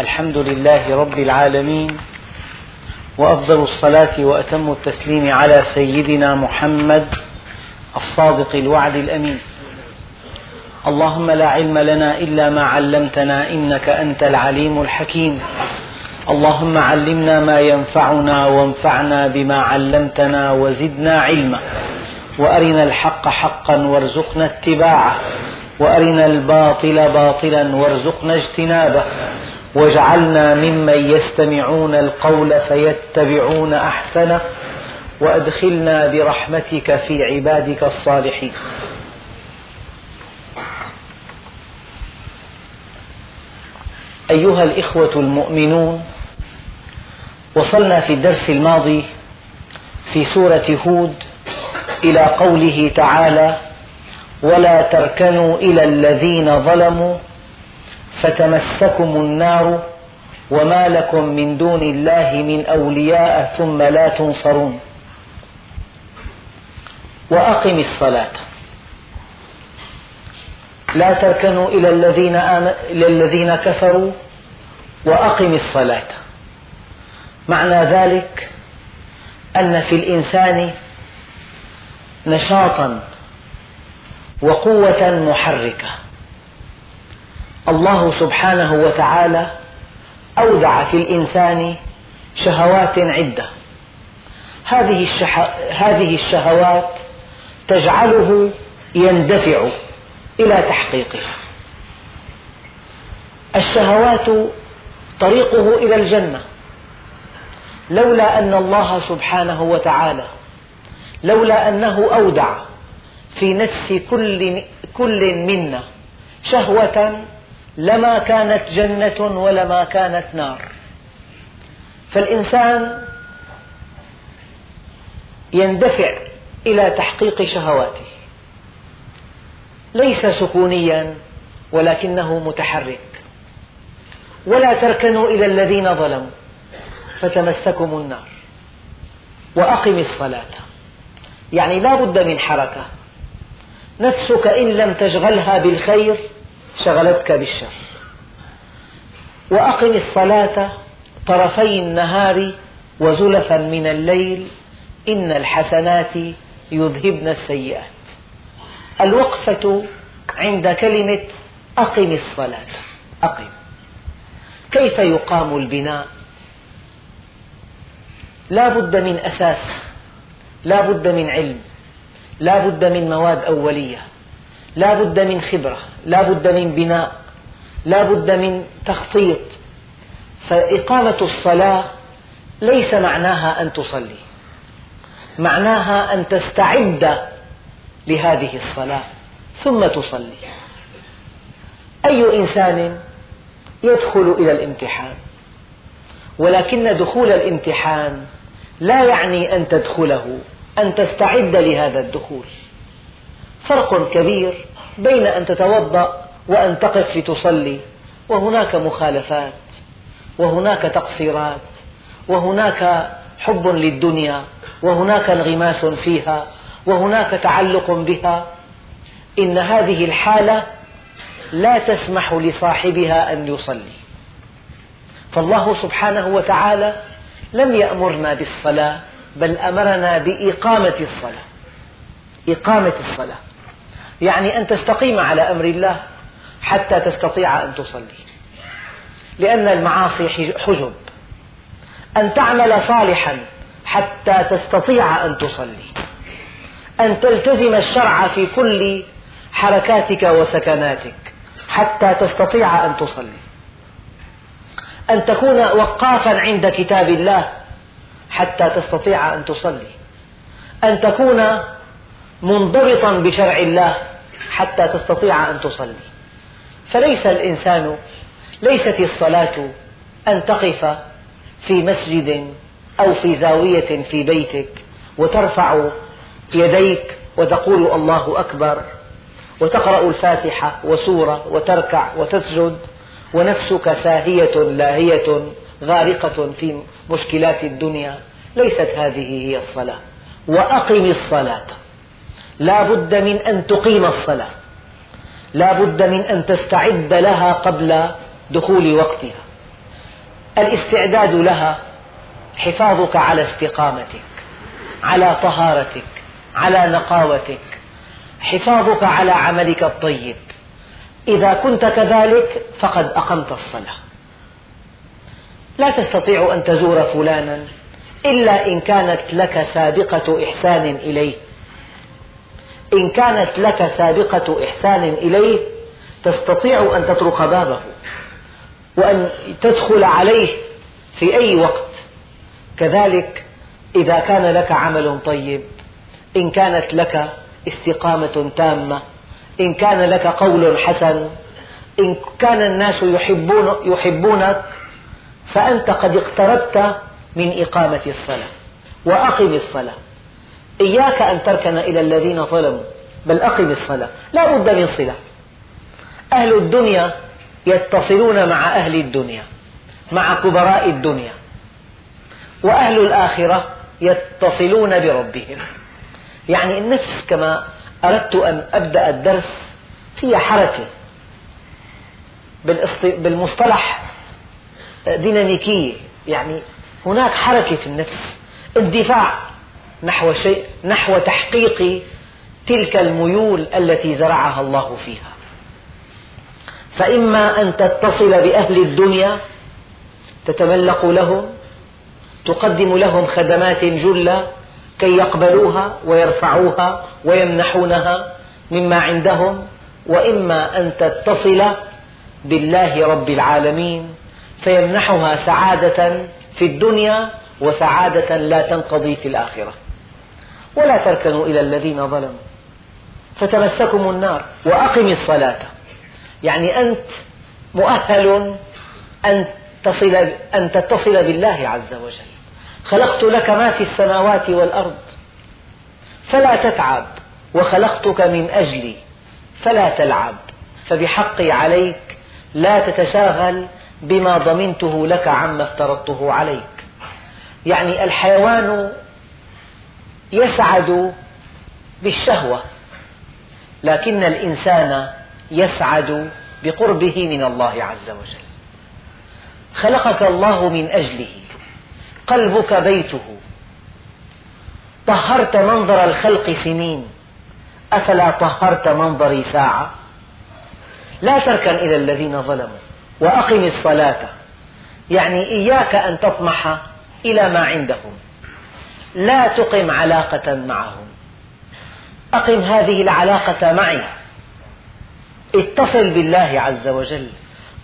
الحمد لله رب العالمين وأفضل الصلاة وأتم التسليم على سيدنا محمد الصادق الوعد الأمين. اللهم لا علم لنا إلا ما علمتنا إنك أنت العليم الحكيم. اللهم علمنا ما ينفعنا وانفعنا بما علمتنا وزدنا علما. وأرنا الحق حقا وارزقنا اتباعه. وأرنا الباطل باطلا وارزقنا اجتنابه. واجعلنا ممن يستمعون القول فيتبعون أحسنه وأدخلنا برحمتك في عبادك الصالحين. أيها الإخوة المؤمنون وصلنا في الدرس الماضي في سورة هود إلى قوله تعالى ولا تركنوا إلى الذين ظلموا فتمسكم النار وما لكم من دون الله من أولياء ثم لا تنصرون. وأقم الصلاة. لا تركنوا إلى الذين, إلى الذين كفروا وأقم الصلاة. معنى ذلك أن في الإنسان نشاطا وقوة محركة. الله سبحانه وتعالى أودع في الإنسان شهوات عدة. هذه, هذه الشهوات تجعله يندفع إلى تحقيقها. الشهوات طريقه إلى الجنة. لولا أن الله سبحانه وتعالى لولا أنه أودع في نفس كل, كل منا شهوة لما كانت جنة ولما كانت نار. فالإنسان يندفع إلى تحقيق شهواته. ليس سكونيا ولكنه متحرك. ولا تركنوا إلى الذين ظلموا فتمسكم النار. وأقم الصلاة. يعني لا بد من حركة. نفسك إن لم تشغلها بالخير شغلتك بالشر. وأقم الصلاة طرفي النهار وزلفا من الليل إن الحسنات يذهبن السيئات. الوقفة عند كلمة أقم الصلاة. أقم. كيف يقام البناء؟ لا بد من أساس لا بد من علم لا بد من مواد أولية. لا بد من خبرة لا بد من بناء لا بد من تخطيط. فإقامة الصلاة ليس معناها أن تصلي معناها أن تستعد لهذه الصلاة ثم تصلي. أي إنسان يدخل إلى الامتحان ولكن دخول الامتحان لا يعني أن تدخله أن تستعد لهذا الدخول. فرق كبير بين أن تتوضأ وأن تقف لتصلي وهناك مخالفات وهناك تقصيرات وهناك حب للدنيا وهناك انغماس فيها وهناك تعلق بها. إن هذه الحالة لا تسمح لصاحبها أن يصلي. فالله سبحانه وتعالى لم يأمرنا بالصلاة بل أمرنا بإقامة الصلاة. إقامة الصلاة. يعني أن تستقيم على أمر الله حتى تستطيع أن تصلي. لأن المعاصي حجب. أن تعمل صالحا حتى تستطيع أن تصلي. أن تلتزم الشرع في كل حركاتك وسكناتك حتى تستطيع أن تصلي. أن تكون وقافا عند كتاب الله حتى تستطيع أن تصلي. أن تكون منضبطا بشرع الله حتى تستطيع أن تصلي. فليس الإنسان ليست الصلاة أن تقف في مسجد أو في زاوية في بيتك وترفع يديك وتقول الله أكبر وتقرأ الفاتحة وسورة وتركع وتسجد ونفسك ساهية لاهية غارقة في مشكلات الدنيا. ليست هذه هي الصلاة. وأقم الصلاة. لا بد من أن تقيم الصلاة. لا بد من أن تستعد لها قبل دخول وقتها. الاستعداد لها حفاظك على استقامتك على طهارتك على نقاوتك حفاظك على عملك الطيب. إذا كنت كذلك فقد أقمت الصلاة. لا تستطيع أن تزور فلانا إلا إن كانت لك سابقة إحسان إليه إن كانت لك سابقة إحسان إليه تستطيع أن تطرق بابه وأن تدخل عليه في أي وقت. كذلك إذا كان لك عمل طيب إن كانت لك استقامة تامة إن كان لك قول حسن إن كان الناس يحبون يحبونك فأنت قد اقتربت من إقامة الصلاة وأقم الصلاة. إياك أن تركن إلى الذين ظلموا بل أقم الصلاة. لا بد من صلة. أهل الدنيا يتصلون مع أهل الدنيا مع كبراء الدنيا. وأهل الآخرة يتصلون بربهم. يعني النفس كما أردت أن أبدأ الدرس هي حركة. بالمصطلح ديناميكية يعني هناك حركة في النفس اندفاع. نحو شيء نحو تحقيق تلك الميول التي زرعها الله فيها. فإما أن تتصل بأهل الدنيا تتملق لهم تقدم لهم خدمات جلة كي يقبلوها ويرفعوها ويمنحونها مما عندهم وإما أن تتصل بالله رب العالمين فيمنحها سعادة في الدنيا وسعادة لا تنقضي في الآخرة. ولا تركنوا إلى الذين ظلموا. فتمسكم النار وأقم الصلاة. يعني أنت مؤهل أن تصل أن تتصل بالله عز وجل. خلقت لك ما في السماوات والأرض فلا تتعب وخلقتك من أجلي فلا تلعب. فبحقي عليك لا تتشاغل بما ضمنته لك عما افترضته عليك. يعني الحيوان يسعد بالشهوة لكن الإنسان يسعد بقربه من الله عز وجل. خلقك الله من أجله قلبك بيته. طهرت منظر الخلق سنين أفلا طهرت منظري ساعة؟ لا تركن إلى الذين ظلموا وأقم الصلاة. يعني إياك أن تطمح إلى ما عندهم. لا تقم علاقة معهم. أقم هذه العلاقة معي. اتصل بالله عز وجل.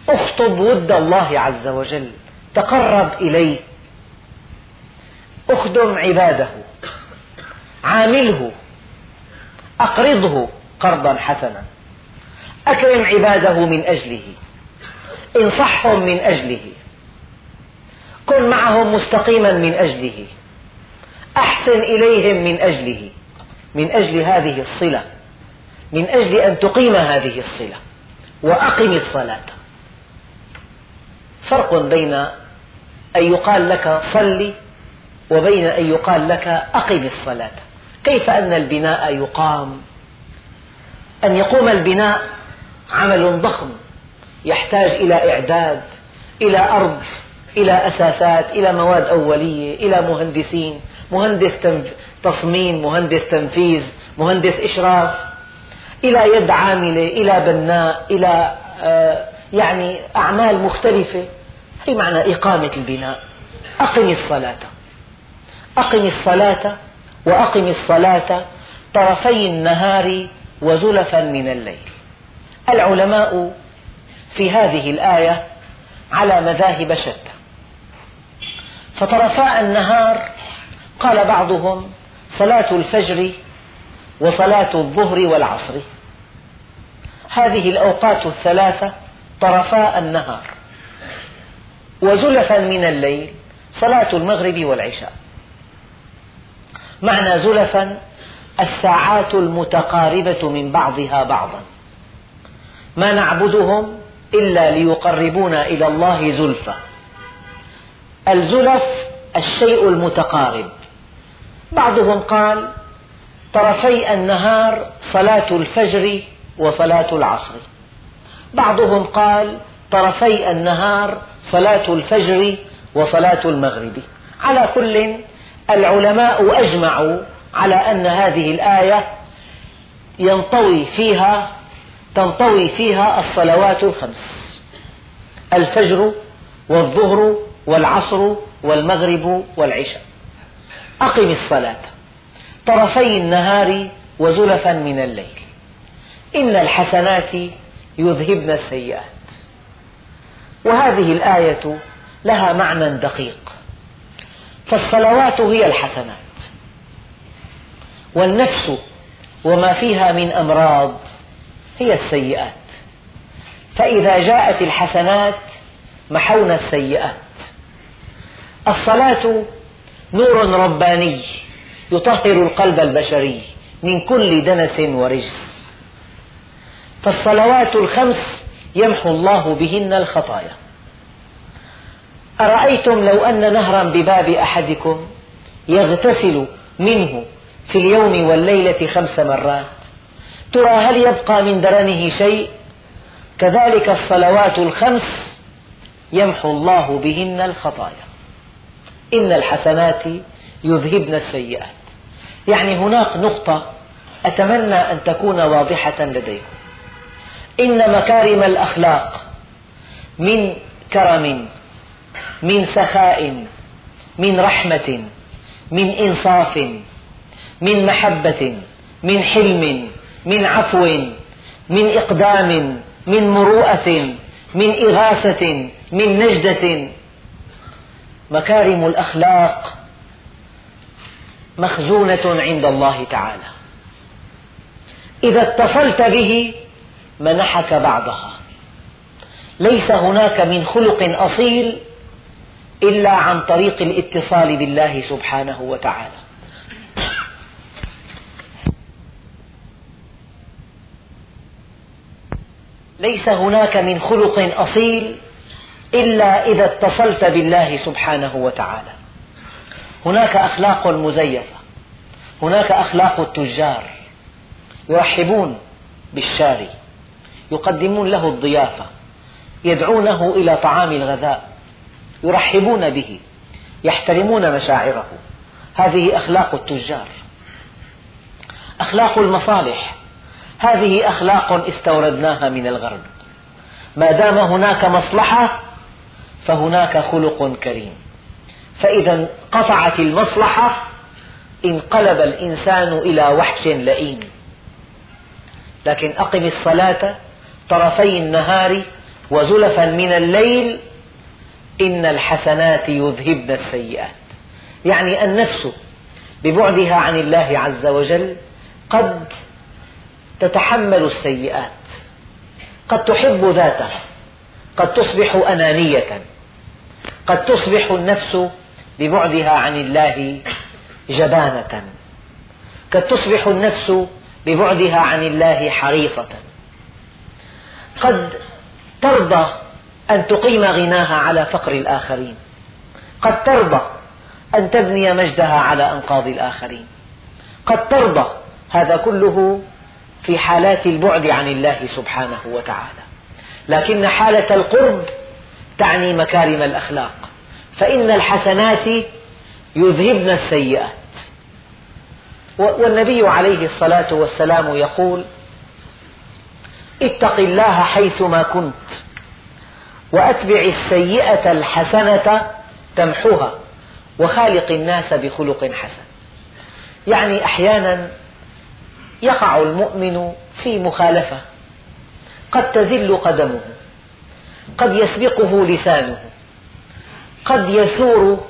اخطب ود الله عز وجل. تقرب إليه اخدم عباده. عامله. أقرضه قرضا حسنا. أكرم عباده من أجله. انصحهم من أجله. كن معهم مستقيما من أجله. أحسن إليهم من أجله. من أجل هذه الصلة. من أجل أن تقيم هذه الصلة. وأقم الصلاة. فرق بين أن يقال لك صل وبين أن يقال لك أقم الصلاة. كيف أن البناء يقام؟ أن يقوم البناء عمل ضخم يحتاج إلى إعداد إلى أرض. إلى أساسات إلى مواد أولية إلى مهندسين مهندس تصميم مهندس تنفيذ مهندس إشراف إلى يد عاملة إلى بناء إلى آه، يعني أعمال مختلفة. هي معنى إقامة البناء. أقم الصلاة. أقم الصلاة وأقم الصلاة طرفي النهار وزلفا من الليل. العلماء في هذه الآية على مذاهب شتى. فطرفاء النهار قال بعضهم صلاة الفجر وصلاة الظهر والعصر. هذه الأوقات الثلاثة طرفاء النهار. وزلفا من الليل صلاة المغرب والعشاء. معنى زلفا الساعات المتقاربة من بعضها بعضا. ما نعبدهم إلا ليقربونا إلى الله زلفى. الزلف الشيء المتقارب. بعضهم قال طرفي النهار صلاة الفجر وصلاة العصر. بعضهم قال طرفي النهار صلاة الفجر وصلاة المغرب. على كل العلماء أجمعوا على أن هذه الآية ينطوي فيها تنطوي فيها الصلوات الخمس. الفجر والظهر والعصر والمغرب والعشاء. أقم الصلاة. طرفي النهار وزلفا من الليل. إن الحسنات يذهبن السيئات. وهذه الآية لها معنى دقيق. فالصلوات هي الحسنات. والنفس وما فيها من أمراض هي السيئات. فإذا جاءت الحسنات محونا السيئات. الصلاة نور رباني يطهر القلب البشري من كل دنس ورجس. فالصلوات الخمس يمحو الله بهن الخطايا. أرأيتم لو أن نهرا بباب أحدكم يغتسل منه في اليوم والليلة خمس مرات؟ ترى هل يبقى من درنه شيء؟ كذلك الصلوات الخمس يمحو الله بهن الخطايا. إن الحسنات يذهبن السيئات. يعني هناك نقطة أتمنى أن تكون واضحة لديكم إن مكارم الأخلاق من كرم من سخاء من رحمة من إنصاف من محبة من حلم من عفو من إقدام من مروءة من إغاثة من نجدة. مكارم الأخلاق مخزونة عند الله تعالى. إذا اتصلت به منحك بعضها. ليس هناك من خلق أصيل إلا عن طريق الاتصال بالله سبحانه وتعالى. ليس هناك من خلق أصيل إلا إذا اتصلت بالله سبحانه وتعالى. هناك أخلاق مزيفة. هناك أخلاق التجار يرحبون بالشاري يقدمون له الضيافة يدعونه إلى طعام الغذاء يرحبون به يحترمون مشاعره. هذه أخلاق التجار. أخلاق المصالح. هذه أخلاق استوردناها من الغرب. ما دام هناك مصلحة فهناك خلق كريم. فإذا انقطعت المصلحة انقلب الإنسان إلى وحش لئيم. لكن أقم الصلاة طرفي النهار وزلفا من الليل إن الحسنات يذهبن السيئات. يعني النفس ببعدها عن الله عز وجل قد تتحمل السيئات. قد تحب ذاتها قد تصبح أنانية. قد تصبح النفس ببعدها عن الله جبانة. قد تصبح النفس ببعدها عن الله حريصة. قد ترضى أن تقيم غناها على فقر الآخرين. قد ترضى أن تبني مجدها على أنقاض الآخرين. قد ترضى هذا كله في حالات البعد عن الله سبحانه وتعالى. لكن حالة القرب تعني مكارم الأخلاق. فإن الحسنات يذهبن السيئات. والنبي عليه الصلاة والسلام يقول اتق الله حيثما كنت وأتبع السيئة الحسنة تمحها وخالق الناس بخلق حسن. يعني أحيانا يقع المؤمن في مخالفة قد تزل قدمه. قد يسبقه لسانه. قد يثور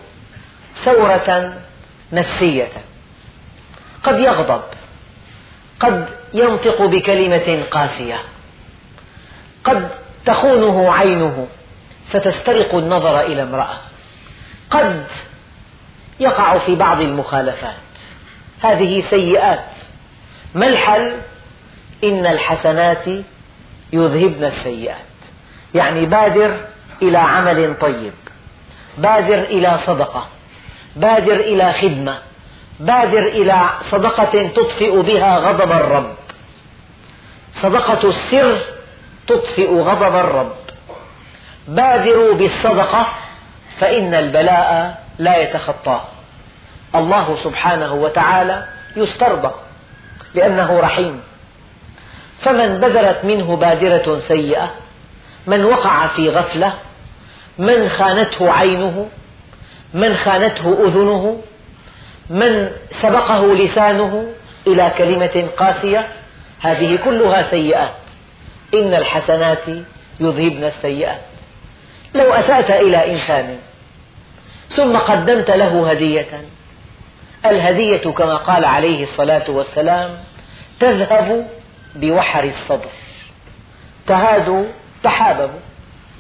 ثورة نفسية. قد يغضب. قد ينطق بكلمة قاسية. قد تخونه عينه فتسترق النظر إلى امرأة. قد يقع في بعض المخالفات. هذه سيئات. ما الحل؟ إن الحسنات يذهبن السيئات. يعني بادر إلى عمل طيب بادر إلى صدقة بادر إلى خدمة بادر إلى صدقة تطفئ بها غضب الرب. صدقة السر تطفئ غضب الرب. بادروا بالصدقة فإن البلاء لا يتخطاه. الله سبحانه وتعالى يسترضى لأنه رحيم. فمن بدرت منه بادرة سيئة من وقع في غفلة من خانته عينه من خانته أذنه من سبقه لسانه إلى كلمة قاسية هذه كلها سيئات. إن الحسنات يذهبن السيئات. لو أسأت إلى إنسان ثم قدمت له هدية الهدية كما قال عليه الصلاة والسلام تذهب بوحر الصدر تهادوا تحاببوا.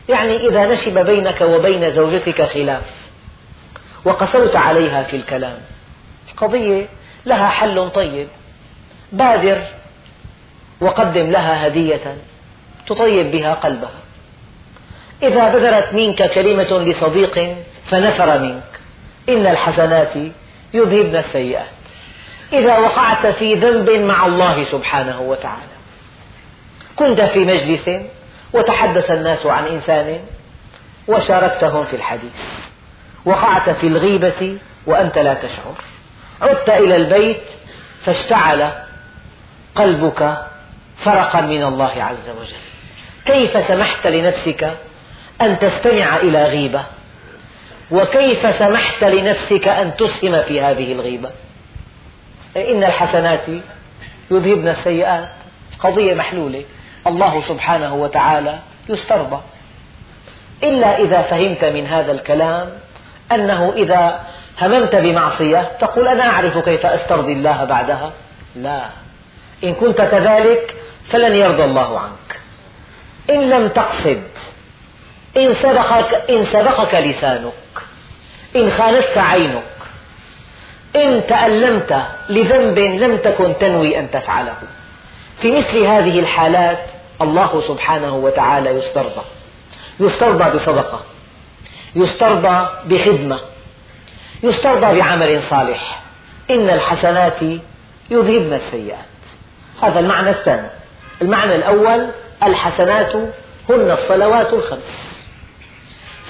يعني إذا نشب بينك وبين زوجتك خلاف وقسوت عليها في الكلام. قضية لها حل طيب. بادر وقدم لها هدية تطيب بها قلبها. إذا بدرت منك كلمة لصديق فنفر منك. إن الحسنات يذهبن السيئات. إذا وقعت في ذنب مع الله سبحانه وتعالى. كنت في مجلس وتحدث الناس عن إنسان وشاركتهم في الحديث. وقعت في الغيبة وأنت لا تشعر. عدت إلى البيت فاشتعل قلبك فرقا من الله عز وجل. كيف سمحت لنفسك أن تستمع إلى غيبة؟ وكيف سمحت لنفسك أن تسهم في هذه الغيبة؟ إن الحسنات يذهبن السيئات. قضية محلولة. الله سبحانه وتعالى يسترضى. إلا إذا فهمت من هذا الكلام أنه إذا هممت بمعصية تقول أنا أعرف كيف أسترضي الله بعدها؟ لا. إن كنت كذلك فلن يرضى الله عنك. إن لم تقصد إن سبقك, إن سبقك لسانك إن خانتك عينك إن تألمت لذنب لم تكن تنوي أن تفعله. في مثل هذه الحالات الله سبحانه وتعالى يسترضى. يسترضى بصدقة. يسترضى بخدمة. يسترضى بعمل صالح. إن الحسنات يذهبن السيئات. هذا المعنى الثاني. المعنى الأول الحسنات هن الصلوات الخمس.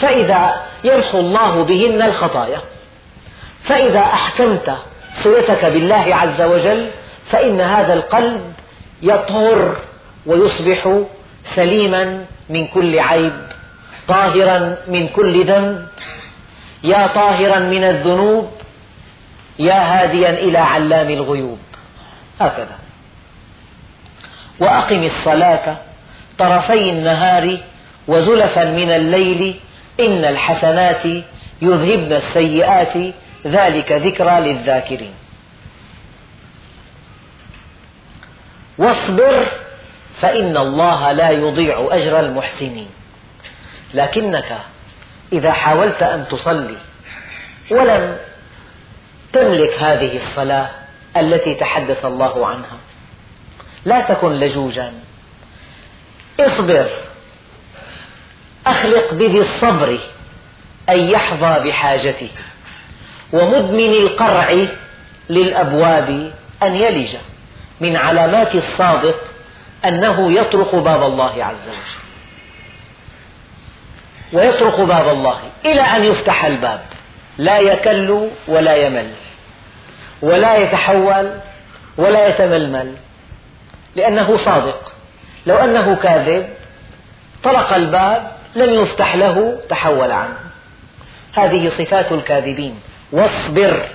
فإذا يمحو الله بهن الخطايا فإذا أحكمت صلتك بالله عز وجل فإن هذا القلب يطهر ويصبح سليما من كل عيب طاهرا من كل ذنب. يا طاهرا من الذنوب يا هاديا إلى علام الغيوب. هكذا. وأقم الصلاة طرفي النهار وزلفا من الليل إن الحسنات يذهبن السيئات. ذلك ذكرى للذاكرين. واصبر فإن الله لا يضيع أجر المحسنين. لكنك إذا حاولت أن تصلي ولم تملك هذه الصلاة التي تحدث الله عنها لا تكن لجوجا. اصبر أخلق بذي الصبر أن يحظى بحاجته ومدمن القرع للأبواب أن يلج من علامات الصادق أنه يطرق باب الله عز وجل. ويطرق باب الله إلى أن يفتح الباب. لا يكل ولا يمل. ولا يتحول ولا يتململ. لأنه صادق. لو أنه كاذب طرق الباب لم يفتح له تحول عنه. هذه صفات الكاذبين. واصبر.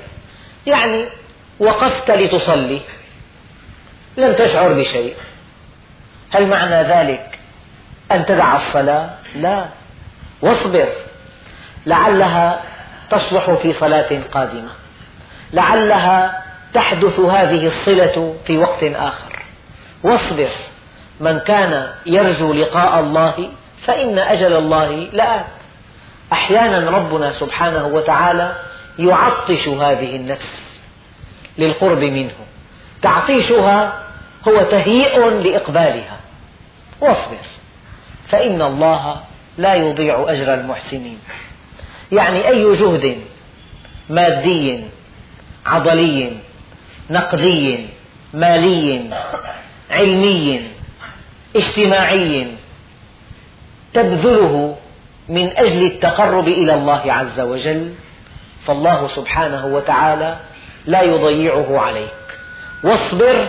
يعني وقفت لتصلي. لم تشعر بشيء. هل معنى ذلك أن تدع الصلاة؟ لا. واصبر. لعلها تصلح في صلاة قادمة. لعلها تحدث هذه الصلة في وقت آخر. واصبر. من كان يرجو لقاء الله فإن أجل الله لآت. أحيانا ربنا سبحانه وتعالى يعطش هذه النفس للقرب منه. تعطيشها هو تهيئ لإقبالها. واصبر. فإن الله لا يضيع أجر المحسنين. يعني أي جهد مادي عضلي نقدي مالي علمي اجتماعي تبذله من أجل التقرب إلى الله عز وجل فالله سبحانه وتعالى لا يضيعه عليك. واصبر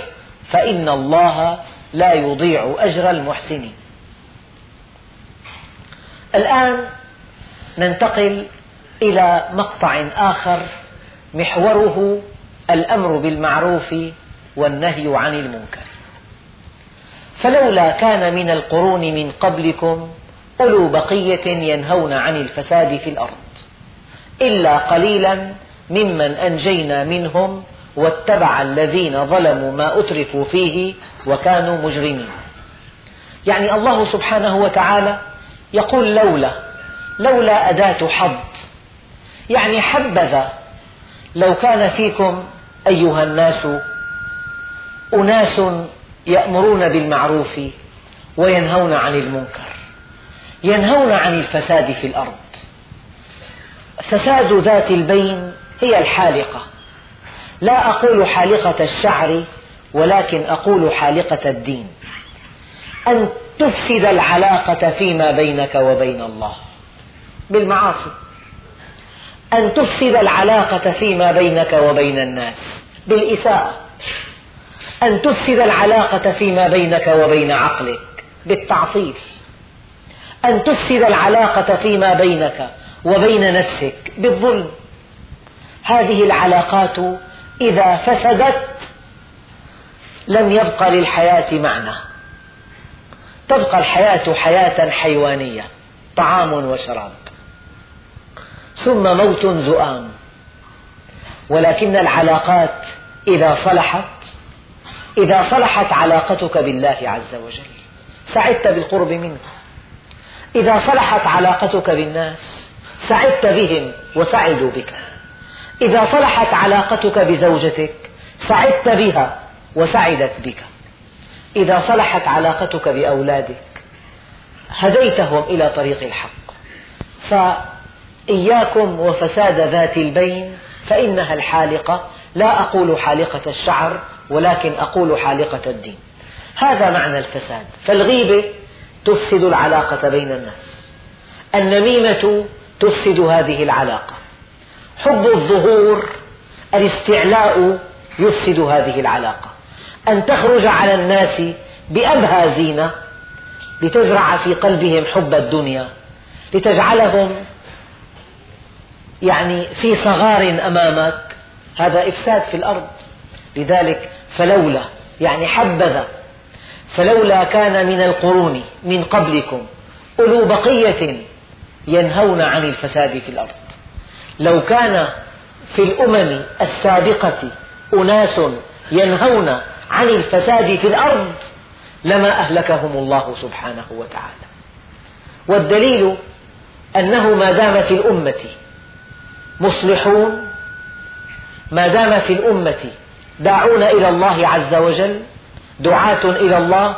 فإن الله لا يضيع أجر المحسنين. الآن ننتقل إلى مقطع آخر محوره الأمر بالمعروف والنهي عن المنكر. فلولا كان من القرون من قبلكم أولو بقية ينهون عن الفساد في الأرض إلا قليلا ممن أنجينا منهم واتبع الذين ظلموا ما أترفوا فيه وكانوا مجرمين. يعني الله سبحانه وتعالى يقول لولا لولا أداة حظ يعني حبذا لو كان فيكم أيها الناس أناس يأمرون بالمعروف وينهون عن المنكر ينهون عن الفساد في الأرض. فساد ذات البين هي الحالقة. لا أقول حالقة الشعر ولكن أقول حالقة الدين. أن تفسد العلاقة فيما بينك وبين الله. بالمعاصي. أن تفسد العلاقة فيما بينك وبين الناس. بالإساءة. أن تفسد العلاقة فيما بينك وبين عقلك. بالتعطيل أن تفسد العلاقة فيما بينك وبين نفسك. بالظلم. هذه العلاقات إذا فسدت لم يبق للحياة معنى. تبقى الحياة حياة حيوانية طعام وشراب. ثم موت زؤام. ولكن العلاقات إذا صلحت إذا صلحت علاقتك بالله عز وجل. سعدت بالقرب منه. إذا صلحت علاقتك بالناس سعدت بهم وسعدوا بك. إذا صلحت علاقتك بزوجتك سعدت بها وسعدت بك. إذا صلحت علاقتك بأولادك هديتهم إلى طريق الحق. فإياكم وفساد ذات البين فإنها الحالقة. لا أقول حالقة الشعر ولكن أقول حالقة الدين. هذا معنى الفساد. فالغيبة تفسد العلاقة بين الناس. النميمة تفسد هذه العلاقة. حب الظهور الاستعلاء يفسد هذه العلاقة. أن تخرج على الناس بأبهى زينة لتزرع في قلبهم حب الدنيا لتجعلهم يعني في صغار أمامك. هذا إفساد في الأرض. لذلك فلولا يعني حبذا فلولا كان من القرون من قبلكم أولو بقية ينهون عن الفساد في الأرض. لو كان في الأمم السابقة أناس ينهون عن الفساد في الأرض لما أهلكهم الله سبحانه وتعالى. والدليل أنه ما دام في الأمة مصلحون ما دام في الأمة داعون إلى الله عز وجل دعاة إلى الله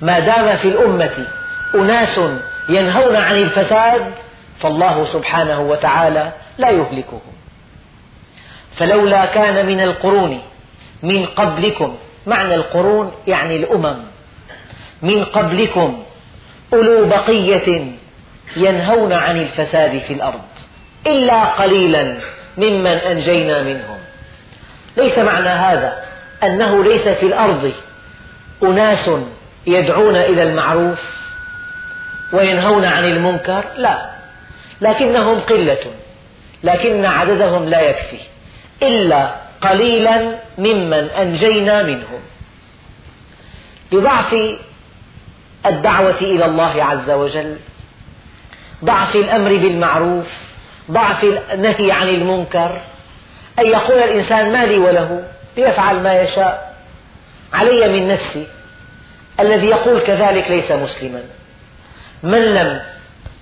ما دام في الأمة أناس ينهون عن الفساد فالله سبحانه وتعالى لا يهلكهم فلولا كان من القرون من قبلكم معنى القرون يعني الأمم من قبلكم أولو بقية ينهون عن الفساد في الأرض إلا قليلا ممن أنجينا منهم. ليس معنى هذا أنه ليس في الأرض أناس يدعون إلى المعروف وينهون عن المنكر لا لكنهم قلة. لكن عددهم لا يكفي إلا قليلا ممن أنجينا منهم. لضعف الدعوة إلى الله عز وجل ضعف الأمر بالمعروف ضعف النهي عن المنكر أن يقول الإنسان ما لي وله ليفعل ما يشاء علي من نفسي الذي يقول كذلك ليس مسلما. من لم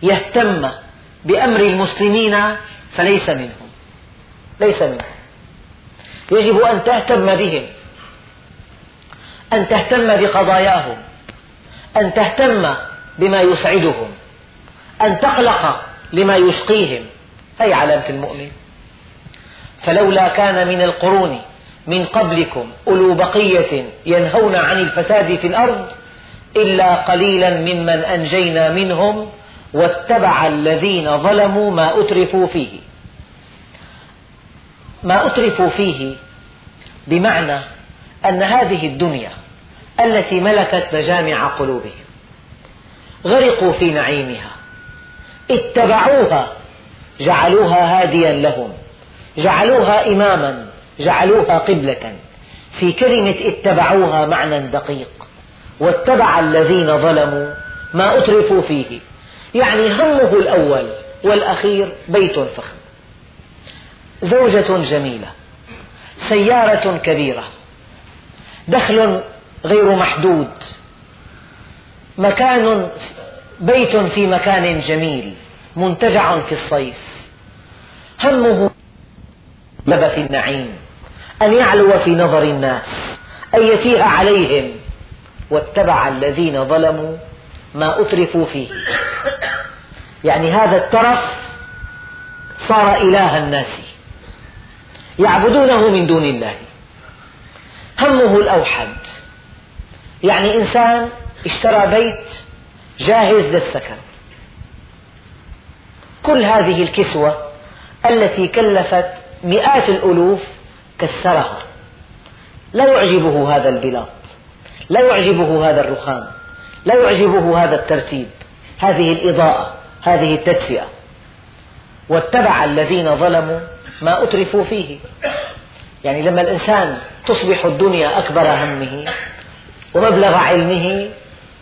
يهتم بأمر المسلمين فليس منهم. ليس منهم. يجب أن تهتم بهم. أن تهتم بقضاياهم. أن تهتم بما يسعدهم. أن تقلق لما يشقيهم. هذه علامة المؤمن. فلولا كان من القرون من قبلكم أولو بقية ينهون عن الفساد في الأرض إلا قليلا ممن أنجينا منهم واتبع الذين ظلموا ما أترفوا فيه. ما أترفوا فيه بمعنى أن هذه الدنيا التي ملكت مجامع قلوبهم غرقوا في نعيمها اتبعوها جعلوها هاديا لهم جعلوها إماما جعلوها قبلة في كلمة اتبعوها معنى دقيق. واتبع الذين ظلموا ما أترفوا فيه. يعني همه الأول والأخير بيت فخم. زوجة جميلة سيارة كبيرة دخل غير محدود مكان بيت في مكان جميل منتجع في الصيف. همه لبث النعيم أن يعلو في نظر الناس أن يتيه عليهم واتبع الذين ظلموا ما أترفوا فيه. يعني هذا الترف صار إله الناس. يعبدونه من دون الله. همه الأوحد. يعني إنسان اشترى بيت جاهز للسكن. كل هذه الكسوة التي كلفت مئات الألوف كسرها. لا يعجبه هذا البلاط. لا يعجبه هذا الرخام. لا يعجبه هذا الترتيب هذه الإضاءة هذه التدفئة. واتبع الذين ظلموا ما أترفوا فيه. يعني لما الإنسان تصبح الدنيا أكبر همه ومبلغ علمه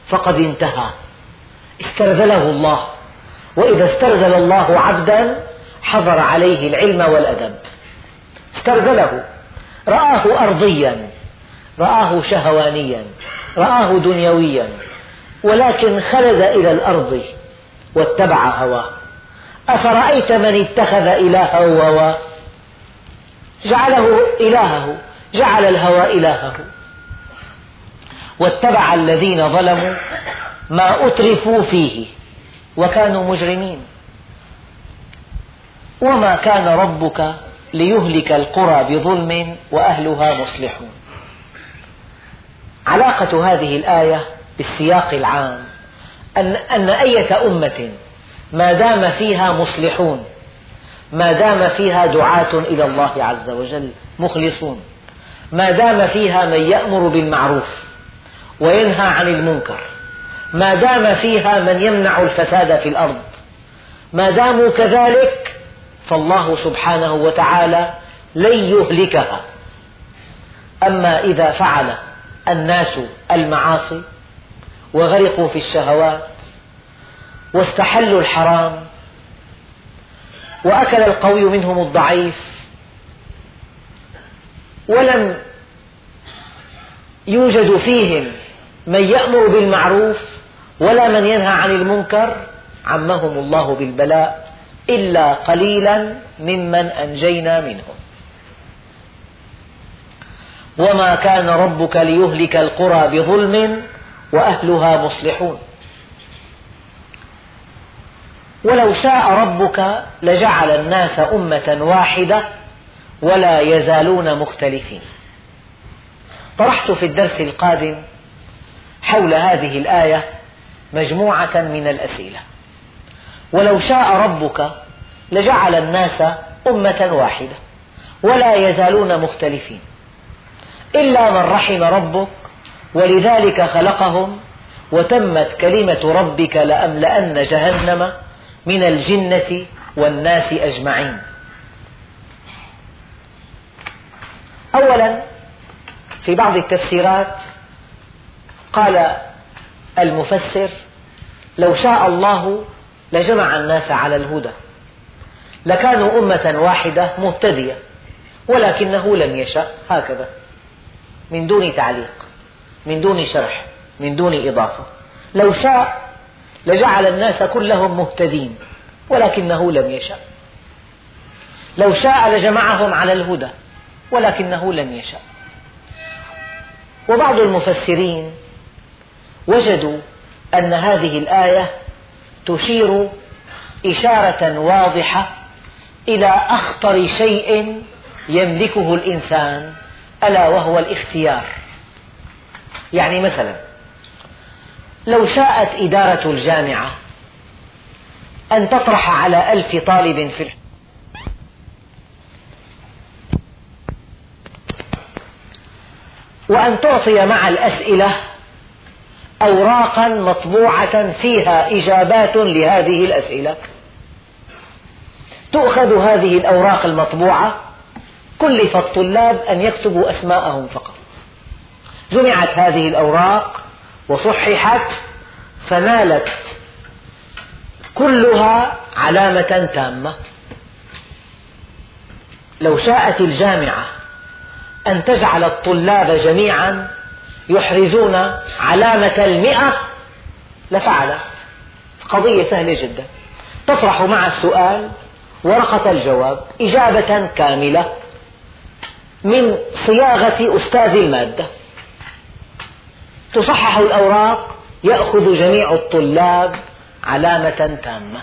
فقد انتهى. استرذله الله. وإذا استرذل الله عبدا حضر عليه العلم والأدب. استرذله. رآه أرضيا. رآه شهوانيا. رآه دنيويا. ولكن خلد إلى الأرض واتبع هواه. أفرأيت من اتخذ إلهه هواه جعله إلهه جعل الهوى إلهه. واتبع الذين ظلموا ما أترفوا فيه وكانوا مجرمين. وما كان ربك ليهلك القرى بظلم وأهلها مصلحون. علاقة هذه الآية بالسياق العام أن, أن أية أمة ما دام فيها مصلحون ما دام فيها دعاة إلى الله عز وجل مخلصون ما دام فيها من يأمر بالمعروف وينهى عن المنكر ما دام فيها من يمنع الفساد في الأرض ما داموا كذلك فالله سبحانه وتعالى لن يهلكها. أما إذا فعل الناس المعاصي وغرقوا في الشهوات واستحلوا الحرام وأكل القوي منهم الضعيف ولم يوجد فيهم من يأمر بالمعروف ولا من ينهى عن المنكر عمهم الله بالبلاء إلا قليلا ممن أنجينا منهم. وما كان ربك ليهلك القرى بظلم وأهلها مصلحون. ولو شاء ربك لجعل الناس أمة واحدة ولا يزالون مختلفين. طرحت في الدرس القادم حول هذه الآية مجموعة من الأسئلة. ولو شاء ربك لجعل الناس أمة واحدة ولا يزالون مختلفين. إلا من رحم ربك ولذلك خلقهم وتمت كلمة ربك لأملأن جهنم من الجنة والناس أجمعين. أولا في بعض التفسيرات قال المفسر لو شاء الله لجمع الناس على الهدى لكانوا أمة واحدة مهتدية ولكنه لم يشأ. هكذا من دون تعليق. من دون شرح من دون إضافة. لو شاء لجعل الناس كلهم مهتدين ولكنه لم يشأ لو شاء لجمعهم على الهدى ولكنه لم يشأ وبعض المفسرين وجدوا أن هذه الآية تشير إشارة واضحة إلى أخطر شيء يملكه الإنسان ألا وهو الاختيار. يعني مثلا لو شاءت إدارة الجامعة أن تطرح على ألف طالب في وأن تعطي مع الأسئلة أوراقا مطبوعة فيها إجابات لهذه الأسئلة. تؤخذ هذه الأوراق المطبوعة كلف الطلاب أن يكتبوا أسماءهم فقط. جمعت هذه الأوراق وصححت فنالت كلها علامة تامة. لو شاءت الجامعة أن تجعل الطلاب جميعا يحرزون علامة المئة لفعلت. قضية سهلة جدا. تطرح مع السؤال ورقة الجواب إجابة كاملة من صياغة أستاذ المادة. تصحح الأوراق يأخذ جميع الطلاب علامة تامة.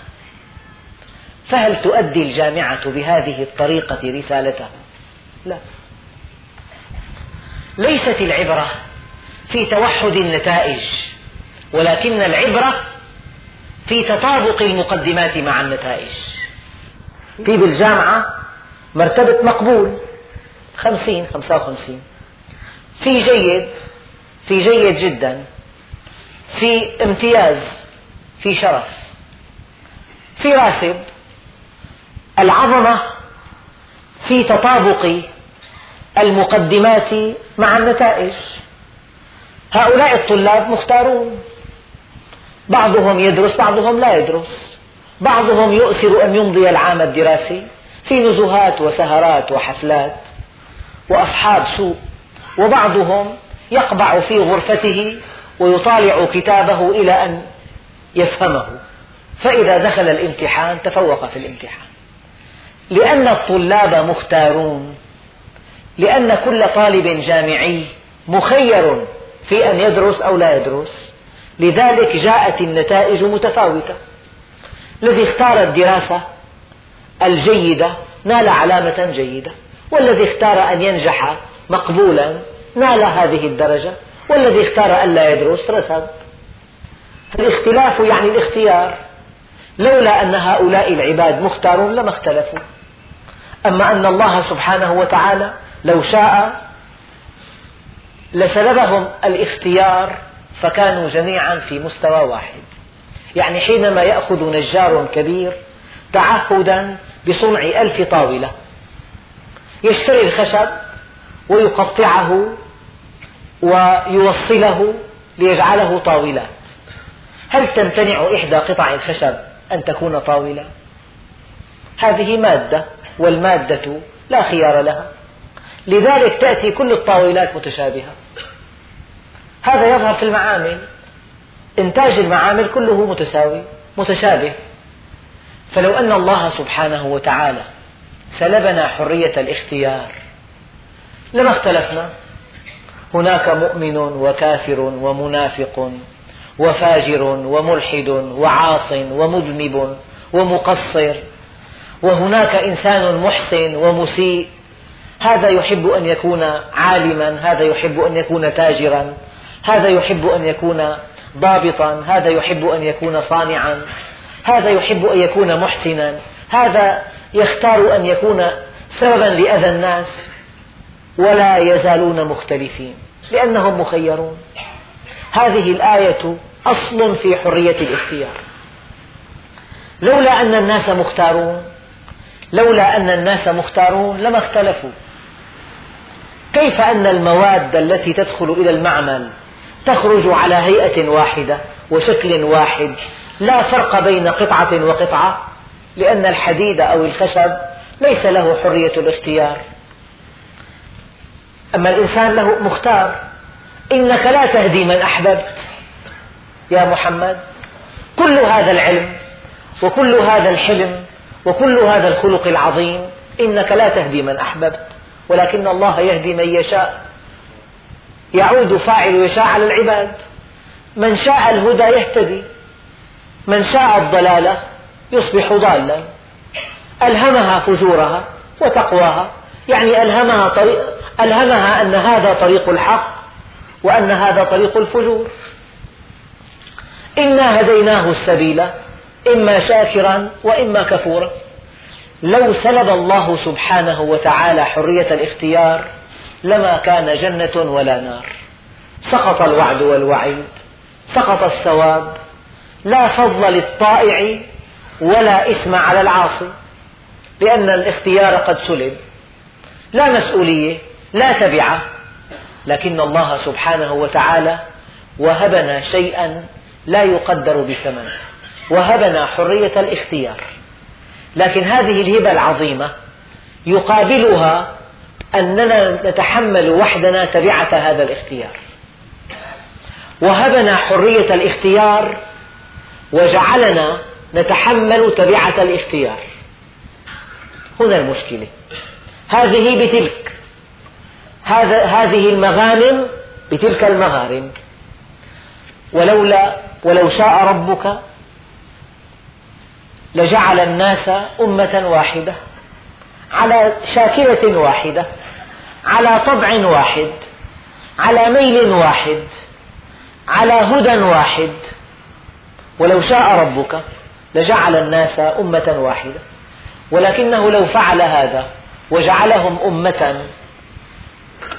فهل تؤدي الجامعة بهذه الطريقة رسالتها؟ لا. ليست العبرة في توحد النتائج ولكن العبرة في تطابق المقدمات مع النتائج. في بالجامعة مرتبة مقبول خمسين خمسة وخمسين. في جيد في جيد جدا في امتياز في شرف في راتب العظمة في تطابق المقدمات مع النتائج. هؤلاء الطلاب مختارون. بعضهم يدرس بعضهم لا يدرس. بعضهم يؤثر أن يمضي العام الدراسي في نزهات وسهرات وحفلات وأصحاب سوء وبعضهم يقبع في غرفته ويطالع كتابه إلى أن يفهمه. فإذا دخل الامتحان تفوق في الامتحان. لأن الطلاب مختارون. لأن كل طالب جامعي مخير في أن يدرس أو لا يدرس. لذلك جاءت النتائج متفاوتة. الذي اختار الدراسة الجيدة نال علامة جيدة. والذي اختار أن ينجح مقبولا نال هذه الدرجة والذي اختار ألا يدرس رسب الاختلاف يعني الاختيار. لولا أن هؤلاء العباد مختارون لما اختلفوا. أما أن الله سبحانه وتعالى لو شاء لسلبهم الاختيار فكانوا جميعا في مستوى واحد. يعني حينما يأخذ نجار كبير تعهدا بصنع ألف طاولة يشتري الخشب ويقطعه ويوصله ليجعله طاولات هل تمتنع إحدى قطع الخشب أن تكون طاولة؟ هذه مادة والمادة لا خيار لها. لذلك تأتي كل الطاولات متشابهة. هذا يظهر في المعامل. إنتاج المعامل كله متساوي متشابه. فلو أن الله سبحانه وتعالى سلبنا حرية الاختيار لما اختلفنا؟ هناك مؤمن وكافر ومنافق وفاجر وملحد وعاص ومذنب ومقصر وهناك إنسان محسن ومسيء. هذا يحب أن يكون عالما هذا يحب أن يكون تاجرا هذا يحب أن يكون ضابطا هذا يحب أن يكون صانعا هذا يحب أن يكون محسنا. هذا يختار أن يكون سببا لأذى الناس. ولا يزالون مختلفين لأنهم مخيرون. هذه الآية أصل في حرية الاختيار. لولا أن الناس مختارون لولا أن الناس مختارون لما اختلفوا. كيف أن المواد التي تدخل إلى المعمل تخرج على هيئة واحدة وشكل واحد؟ لا فرق بين قطعة وقطعة لأن الحديد أو الخشب ليس له حرية الاختيار. أما الإنسان له مختار. إنك لا تهدي من أحببت. يا محمد كل هذا العلم وكل هذا الحلم وكل هذا الخلق العظيم إنك لا تهدي من أحببت. ولكن الله يهدي من يشاء. يعود فاعل يشاء على العباد. من شاء الهدى يهتدي. من شاء الضلالة يصبح ضالا. ألهمها فجورها وتقواها. يعني ألهمها, طريق ألهمها أن هذا طريق الحق وأن هذا طريق الفجور. إنا هديناه السبيل إما شاكرا وإما كفورا. لو سلب الله سبحانه وتعالى حرية الاختيار لما كان جنة ولا نار. سقط الوعد والوعيد سقط الثواب. لا فضل للطائع ولا إثم على العاصي لأن الاختيار قد سلب. لا مسؤولية لا تبعة لكن الله سبحانه وتعالى وهبنا شيئا لا يقدر بثمن وهبنا حرية الاختيار. لكن هذه الهبة العظيمة يقابلها أننا نتحمل وحدنا تبعة هذا الاختيار. وهبنا حرية الاختيار وجعلنا نتحمل تبعة الاختيار. هنا المشكلة. هذه بتلك. هذا هذه المغانم بتلك المغارم. ولولا ولو شاء ربك لجعل الناس أمة واحدة على شاكلة واحدة على طبع واحد على ميل واحد على هدى واحد. ولو شاء ربك لجعل الناس أمة واحدة. ولكنه لو فعل هذا وجعلهم أمة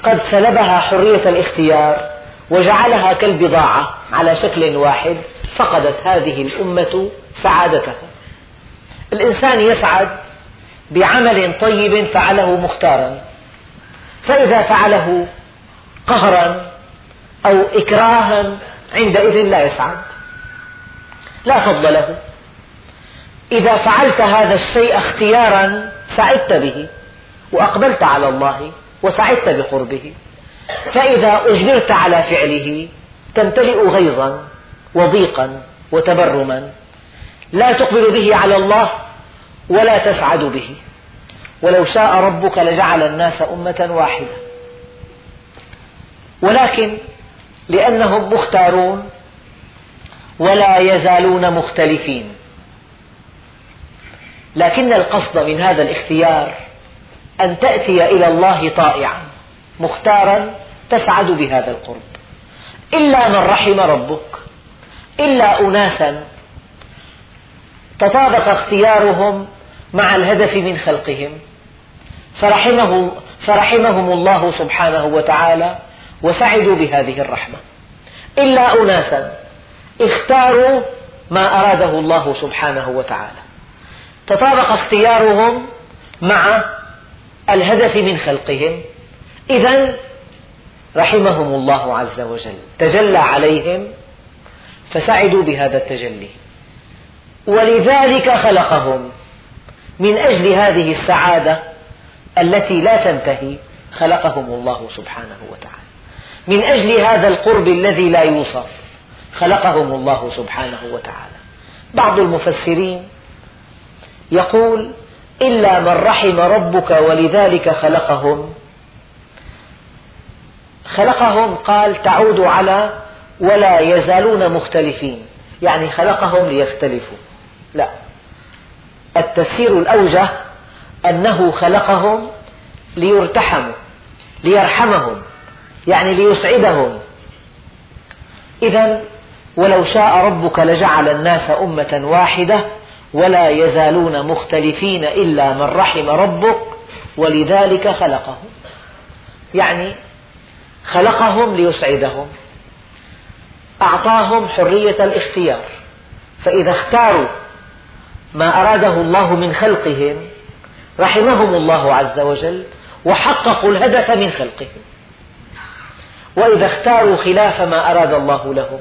قد سلبها حرية الاختيار وجعلها كالبضاعة على شكل واحد فقدت هذه الأمة سعادتها. الإنسان يسعد بعمل طيب فعله مختارا. فإذا فعله قهرا أو إكراها عندئذ لا يسعد. لا فضل له. إذا فعلت هذا الشيء اختيارا سعدت به وأقبلت على الله وسعدت بقربه. فإذا أجبرت على فعله تمتلئ غيظا وضيقا وتبرما. لا تقبل به على الله ولا تسعد به. ولو شاء ربك لجعل الناس أمة واحدة. ولكن لأنهم مختارون ولا يزالون مختلفين. لكن القصد من هذا الاختيار أن تأتي إلى الله طائعا مختارا تسعد بهذا القرب. إلا من رحم ربك إلا أناسا تطابق اختيارهم مع الهدف من خلقهم. فرحمه فرحمهم الله سبحانه وتعالى وسعدوا بهذه الرحمة. إلا أناسا اختاروا ما أراده الله سبحانه وتعالى. تطابق اختيارهم مع الهدف من خلقهم. إذا رحمهم الله عز وجل. تجلى عليهم فسعدوا بهذا التجلي. ولذلك خلقهم. من أجل هذه السعادة التي لا تنتهي خلقهم الله سبحانه وتعالى. من أجل هذا القرب الذي لا يوصف خلقهم الله سبحانه وتعالى. بعض المفسرين يقول إلا من رحم ربك ولذلك خلقهم. خلقهم قال تعود على ولا يزالون مختلفين. يعني خلقهم ليختلفوا. لا. التفسير الأوجه أنه خلقهم ليرتحموا ليرحمهم يعني ليسعدهم. إذا ولو شاء ربك لجعل الناس أمة واحدة ولا يزالون مختلفين إلا من رحم ربك ولذلك خلقهم. يعني خلقهم ليسعدهم أعطاهم حرية الاختيار فإذا اختاروا ما أراده الله من خلقهم رحمهم الله عز وجل وحققوا الهدف من خلقهم. وإذا اختاروا خلاف ما أراد الله لهم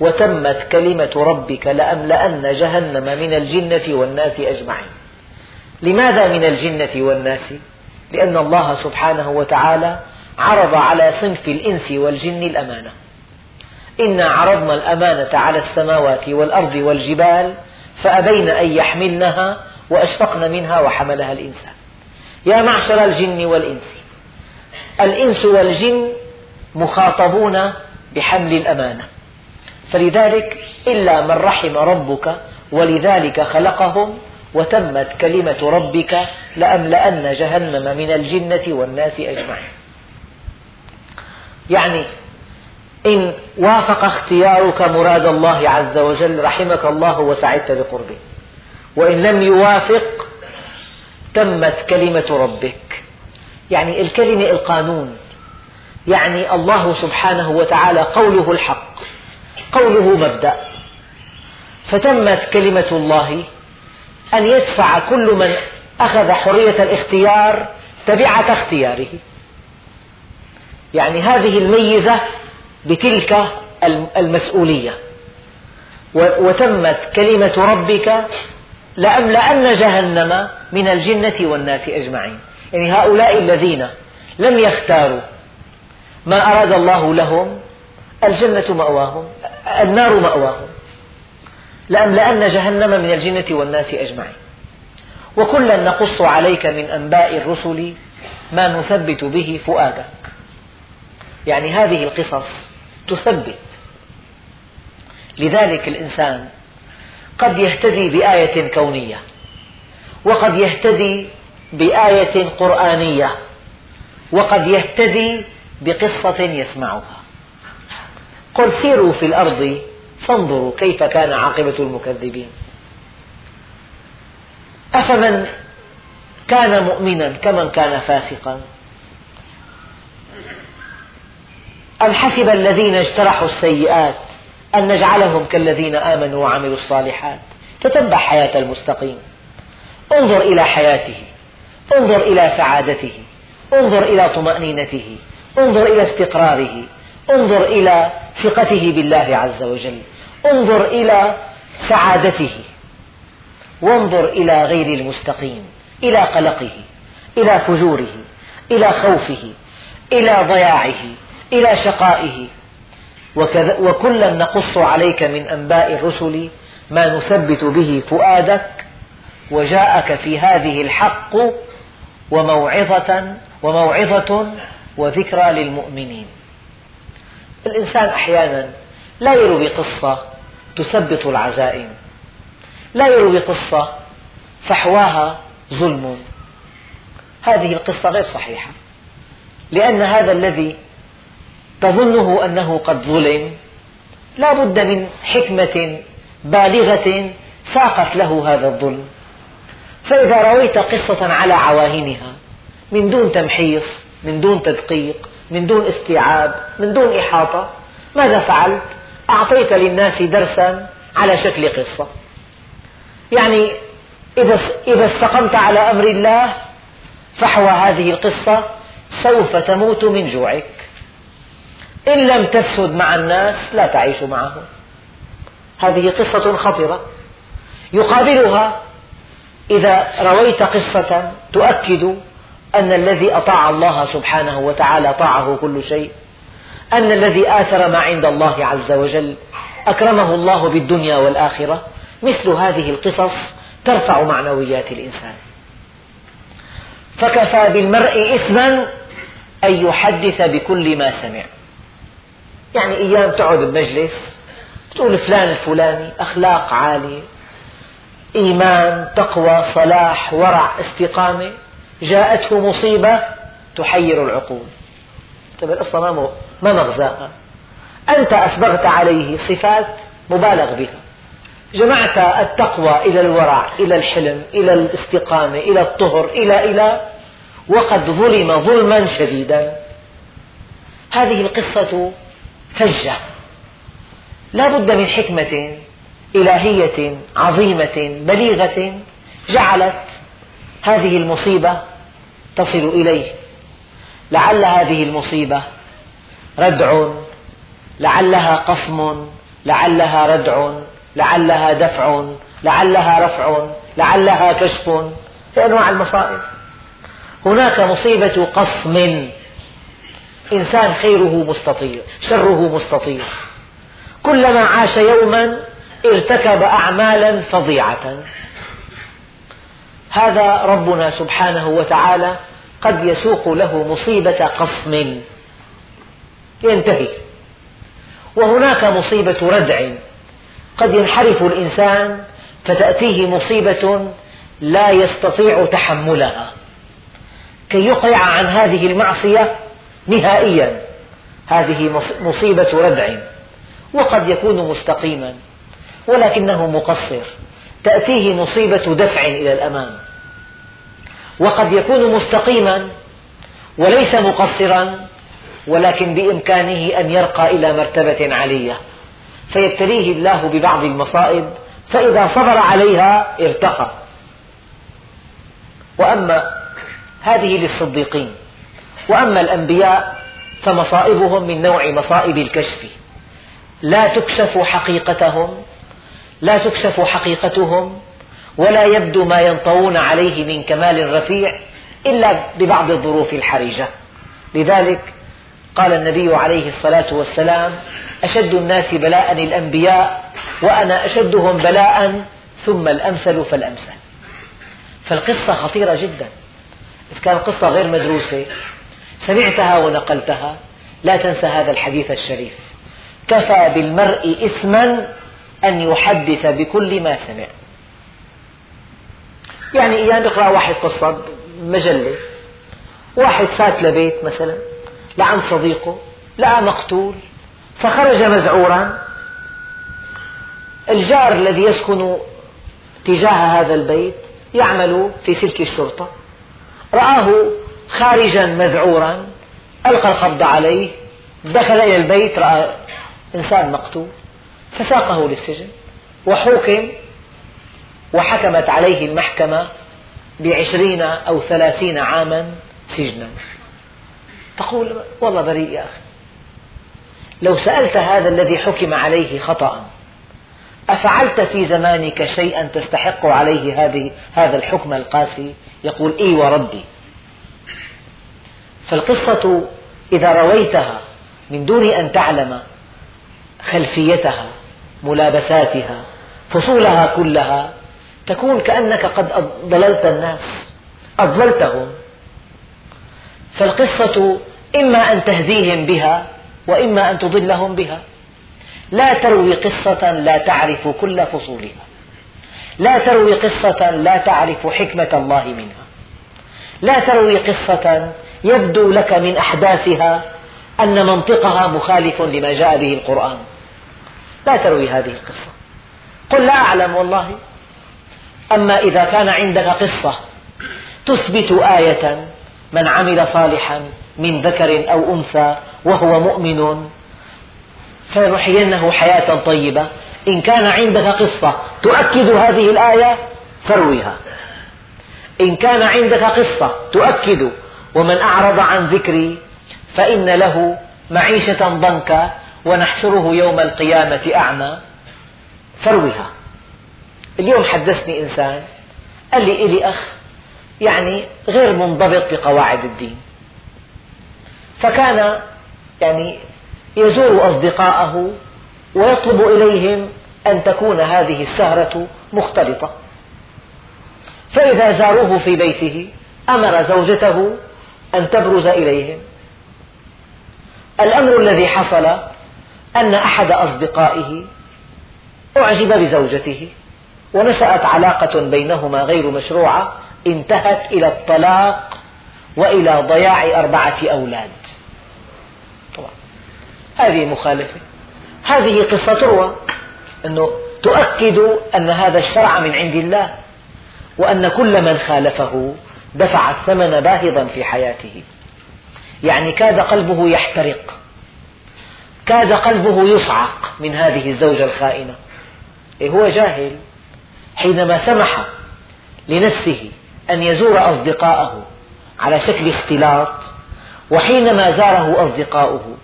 وتمت كلمة ربك لأملأن جهنم من الجنة والناس أجمعين. لماذا من الجنة والناس؟ لأن الله سبحانه وتعالى عرض على صنف الإنس والجن الأمانة. إنا عرضنا الأمانة على السماوات والأرض والجبال فأبين أن يحملنها وأشفقن منها وحملها الإنسان يا معشر الجن والإنس الإنس والجن مخاطبون بحمل الأمانة. فلذلك إلا من رحم ربك ولذلك خلقهم وتمت كلمة ربك لأملأن جهنم من الجنة والناس أجمعين. يعني إن وافق اختيارك مراد الله عز وجل رحمك الله وسعدت بقربه. وإن لم يوافق تمت كلمة ربك. يعني الكلمة القانون. يعني الله سبحانه وتعالى قوله الحق. قوله مبدأ. فتمت كلمة الله أن يدفع كل من أخذ حرية الاختيار تبعة اختياره. يعني هذه الميزة بتلك المسؤولية. وتمت كلمة ربك لأملأن جهنم من الجنة والناس أجمعين. يعني هؤلاء الذين لم يختاروا ما أراد الله لهم الجنة مأواهم النار مأواهم لأملأن جهنم من الجنة والناس أجمعين. وكلا نقص عليك من أنباء الرسل ما نثبت به فؤادك. يعني هذه القصص تثبت. لذلك الإنسان قد يهتدي بآية كونية وقد يهتدي بآية قرآنية وقد يهتدي بقصة يسمعها. قل سيروا في الأرض فانظروا كيف كان عاقبة المكذبين. أفمن كان مؤمنا كمن كان فاسقا؟ أم حسب الذين اجترحوا السيئات أن نجعلهم كالذين آمنوا وعملوا الصالحات؟ تتبع حياة المستقيم. انظر إلى حياته. انظر إلى سعادته. انظر إلى طمأنينته. انظر إلى استقراره. انظر إلى ثقته بالله عز وجل. انظر إلى سعادته. وانظر إلى غير المستقيم إلى قلقه إلى فجوره إلى خوفه إلى ضياعه إلى شقائه. وكلا نقص عليك من أنباء الرسل ما نثبت به فؤادك وجاءك في هذه الحق وموعظة وموعظة وذكرى للمؤمنين. الإنسان أحيانا لا يروي قصة تثبت العزائم. لا يروي قصة فحواها ظلم. هذه القصة غير صحيحة لأن هذا الذي تظنه أنه قد ظلم لا بد من حكمة بالغة ساقت له هذا الظلم. فإذا رويت قصة على عواهنها من دون تمحيص من دون تدقيق من دون استيعاب من دون إحاطة. ماذا فعلت؟ أعطيت للناس درسا على شكل قصة. يعني إذا إذا استقمت على أمر الله فحوى هذه القصة سوف تموت من جوعك. إن لم تسد مع الناس لا تعيش معهم. هذه قصة خطرة. يقابلها إذا رويت قصة تؤكد أن الذي أطاع الله سبحانه وتعالى طاعه كل شيء أن الذي آثر ما عند الله عز وجل أكرمه الله بالدنيا والآخرة مثل هذه القصص ترفع معنويات الإنسان. فكفى بالمرء إثما أن يحدث بكل ما سمع. يعني أيام تقعد بمجلس تقول فلان الفلاني أخلاق عالية إيمان تقوى صلاح ورع استقامة. جاءته مصيبة تحير العقول. طيب القصة ما مغزاها أنت أسبغت عليه صفات مبالغ بها. جمعت التقوى إلى الورع إلى الحلم إلى الاستقامة إلى الطهر إلى إلى وقد ظلم ظلما شديدا. هذه القصة فجة لا بد من حكمة إلهية عظيمة بليغة جعلت هذه المصيبة تصل إليه. لعل هذه المصيبة ردع لعلها قصم لعلها ردع لعلها دفع لعلها رفع لعلها كشف. في أنواع المصائب. هناك مصيبة قصم إنسان خيره مستطير شره مستطير كلما عاش يوما ارتكب أعمالا فظيعة. هذا ربنا سبحانه وتعالى قد يسوق له مصيبة قصم. ينتهي. وهناك مصيبة ردع. قد ينحرف الإنسان فتأتيه مصيبة لا يستطيع تحملها. كي يقلع عن هذه المعصية نهائيا. هذه مصيبة ردع. وقد يكون مستقيما. ولكنه مقصر. تأتيه مصيبة دفع إلى الأمام. وقد يكون مستقيما وليس مقصرا ولكن بإمكانه أن يرقى إلى مرتبة علية. فيبتليه الله ببعض المصائب فإذا صبر عليها ارتقى. وأما هذه للصديقين وأما الأنبياء فمصائبهم من نوع مصائب الكشف. لا تكشف حقيقتهم لا تكشف حقيقتهم ولا يبدو ما ينطوون عليه من كمال رفيع إلا ببعض الظروف الحرجة. لذلك قال النبي عليه الصلاة والسلام أشد الناس بلاء الأنبياء وأنا أشدهم بلاء ثم الأمثل فالأمثل. فالقصة خطيرة جدا. إذا كانت قصة غير مدروسة. سمعتها ونقلتها. لا تنسى هذا الحديث الشريف. كفى بالمرء إثما أن يحدث بكل ما سمع. يعني أيام يقرأ واحد قصة مجلة واحد فات لبيت مثلا لعند صديقه لقى مقتول فخرج مذعورا الجار الذي يسكن تجاه هذا البيت يعمل في سلك الشرطة. رآه خارجا مذعورا ألقى القبض عليه دخل إلى البيت رأى إنسان مقتول. فساقه للسجن وحوكم وحكمت عليه المحكمة بعشرين أو ثلاثين عاما سجنا. تقول والله بريء يا أخي. لو سألت هذا الذي حكم عليه خطأ أفعلت في زمانك شيئا تستحق عليه هذه هذا الحكم القاسي؟ يقول إي وردي فالقصة إذا رويتها من دون أن تعلم خلفيتها ملابساتها فصولها كلها تكون كأنك قد ضللت الناس أضللتهم. فالقصة إما أن تهديهم بها وإما أن تضلهم بها. لا تروي قصة لا تعرف كل فصولها. لا تروي قصة لا تعرف حكمة الله منها. لا تروي قصة يبدو لك من أحداثها أن منطقها مخالف لما جاء به القرآن. لا تروي هذه القصة. قل لا أعلم والله. أما إذا كان عندك قصة تثبت آية من عمل صالحا من ذكر أو أنثى وهو مؤمن فنحيينه حياة طيبة. إن كان عندك قصة تؤكد هذه الآية فرويها. إن كان عندك قصة تؤكد ومن أعرض عن ذكري فإن له معيشة ضنكا ونحشره يوم القيامة أعمى. فروها اليوم حدثني إنسان قال لي إلي أخ؟ يعني غير منضبط بقواعد الدين. فكان يعني يزور أصدقاءه ويطلب إليهم أن تكون هذه السهرة مختلطة. فإذا زاروه في بيته أمر زوجته أن تبرز إليهم. الأمر الذي حصل أن أحد أصدقائه أعجب بزوجته ونشأت علاقة بينهما غير مشروعة انتهت إلى الطلاق وإلى ضياع أربعة أولاد. طبعا. هذه مخالفة. هذه قصة تروى أنه تؤكد أن هذا الشرع من عند الله وأن كل من خالفه دفع الثمن باهظا في حياته. يعني كاد قلبه يحترق. كاد قلبه يصعق من هذه الزوجة الخائنة. إيه هو جاهل. حينما سمح لنفسه أن يزور أصدقاءه على شكل اختلاط وحينما زاره أصدقاؤه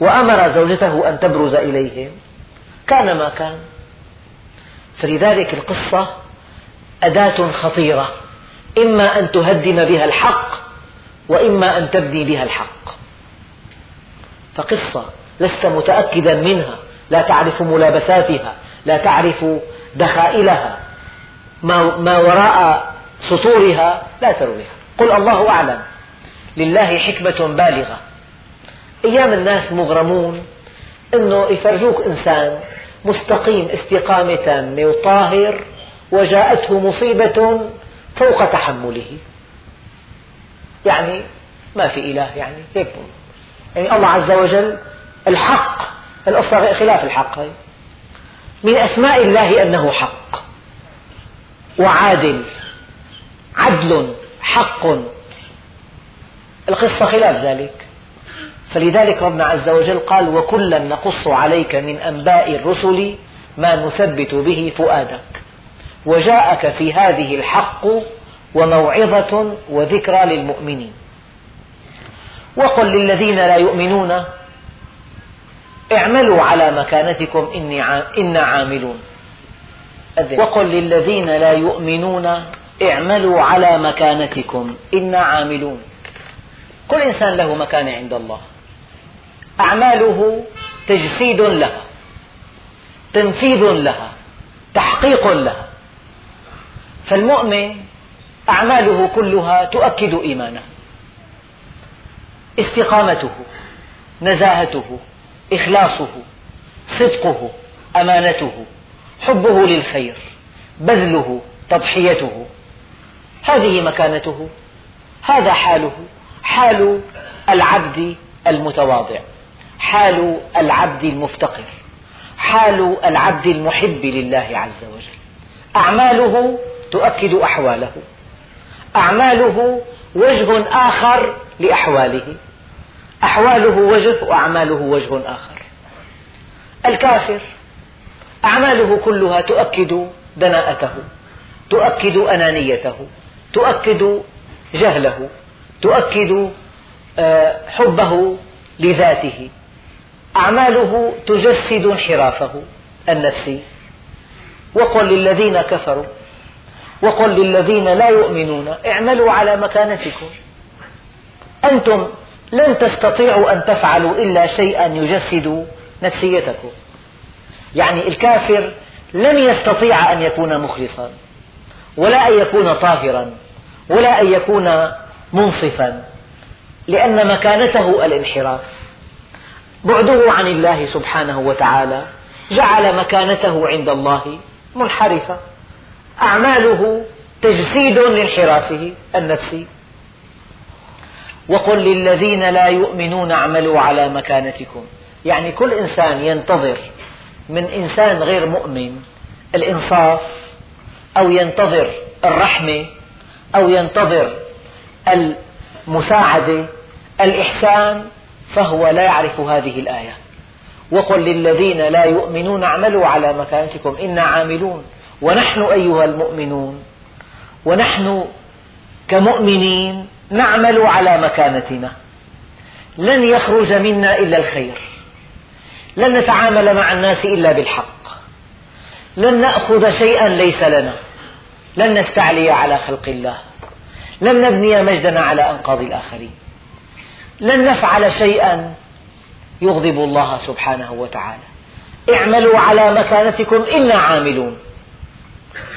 وأمر زوجته أن تبرز إليهم كان ما كان. فلذلك القصة أداة خطيرة. إما أن تهدم بها الحق وإما أن تبني بها الحق. فقصة لست متأكدا منها. لا تعرف ملابساتها لا تعرف دخائلها. ما وراء سطورها لا ترويها. قل الله أعلم. لله حكمة بالغة. أيام الناس مغرمون أنه يفرجوك إنسان مستقيم استقامة وطاهر وجاءته مصيبة فوق تحمله. يعني ما في إله يعني هيك. يعني الله عز وجل الحق القصة خلاف الحق. هي من أسماء الله أنه حق. وعادل عدل حق. القصة خلاف ذلك. فلذلك ربنا عز وجل قال وكلا نقص عليك من أنباء الرسل ما نثبت به فؤادك. وجاءك في هذه الحق وموعظة وذكرى للمؤمنين. وقل للذين لا يؤمنون اعملوا على مكانتكم إني إنا عاملون. وقل للذين لا يؤمنون اعملوا على مكانتكم إنا عاملون. كل إنسان له مكانة عند الله. أعماله تجسيد لها تنفيذ لها تحقيق لها. فالمؤمن أعماله كلها تؤكد إيمانه استقامته نزاهته إخلاصه صدقه أمانته حبه للخير بذله تضحيته. هذه مكانته هذا حاله حال العبد المتواضع حال العبد المفتقر حال العبد المحب لله عز وجل. أعماله تؤكد أحواله أعماله وجه آخر لأحواله. أحواله وجه وأعماله وجه آخر. الكافر أعماله كلها تؤكد دناءته تؤكد أنانيته تؤكد جهله تؤكد آه، حبه لذاته. أعماله تجسد انحرافه النفسي وقل للذين كفروا وقل للذين لا يؤمنون اعملوا على مكانتكم. أنتم لن تستطيعوا أن تفعلوا إلا شيئا يجسد نفسيتكم. يعني الكافر لن يستطيع أن يكون مخلصا ولا أن يكون طاهرا ولا أن يكون منصفا لأن مكانته الانحراف. بعده عن الله سبحانه وتعالى جعل مكانته عند الله منحرفة. أعماله تجسيد لانحرافه النفسي. وقل للذين لا يؤمنون اعملوا على مكانتكم. يعني كل إنسان ينتظر من إنسان غير مؤمن الإنصاف أو ينتظر الرحمة أو ينتظر المساعدة الإحسان فهو لا يعرف هذه الآية. وقل للذين لا يؤمنون اعملوا على مكانتكم إنا عاملون. ونحن أيها المؤمنون. ونحن كمؤمنين نعمل على مكانتنا. لن يخرج منا إلا الخير. لن نتعامل مع الناس إلا بالحق. لن نأخذ شيئا ليس لنا. لن نستعلي على خلق الله. لن نبني مجدنا على أنقاض الآخرين. لن نفعل شيئا يغضب الله سبحانه وتعالى. اعملوا على مكانتكم إنا عاملون.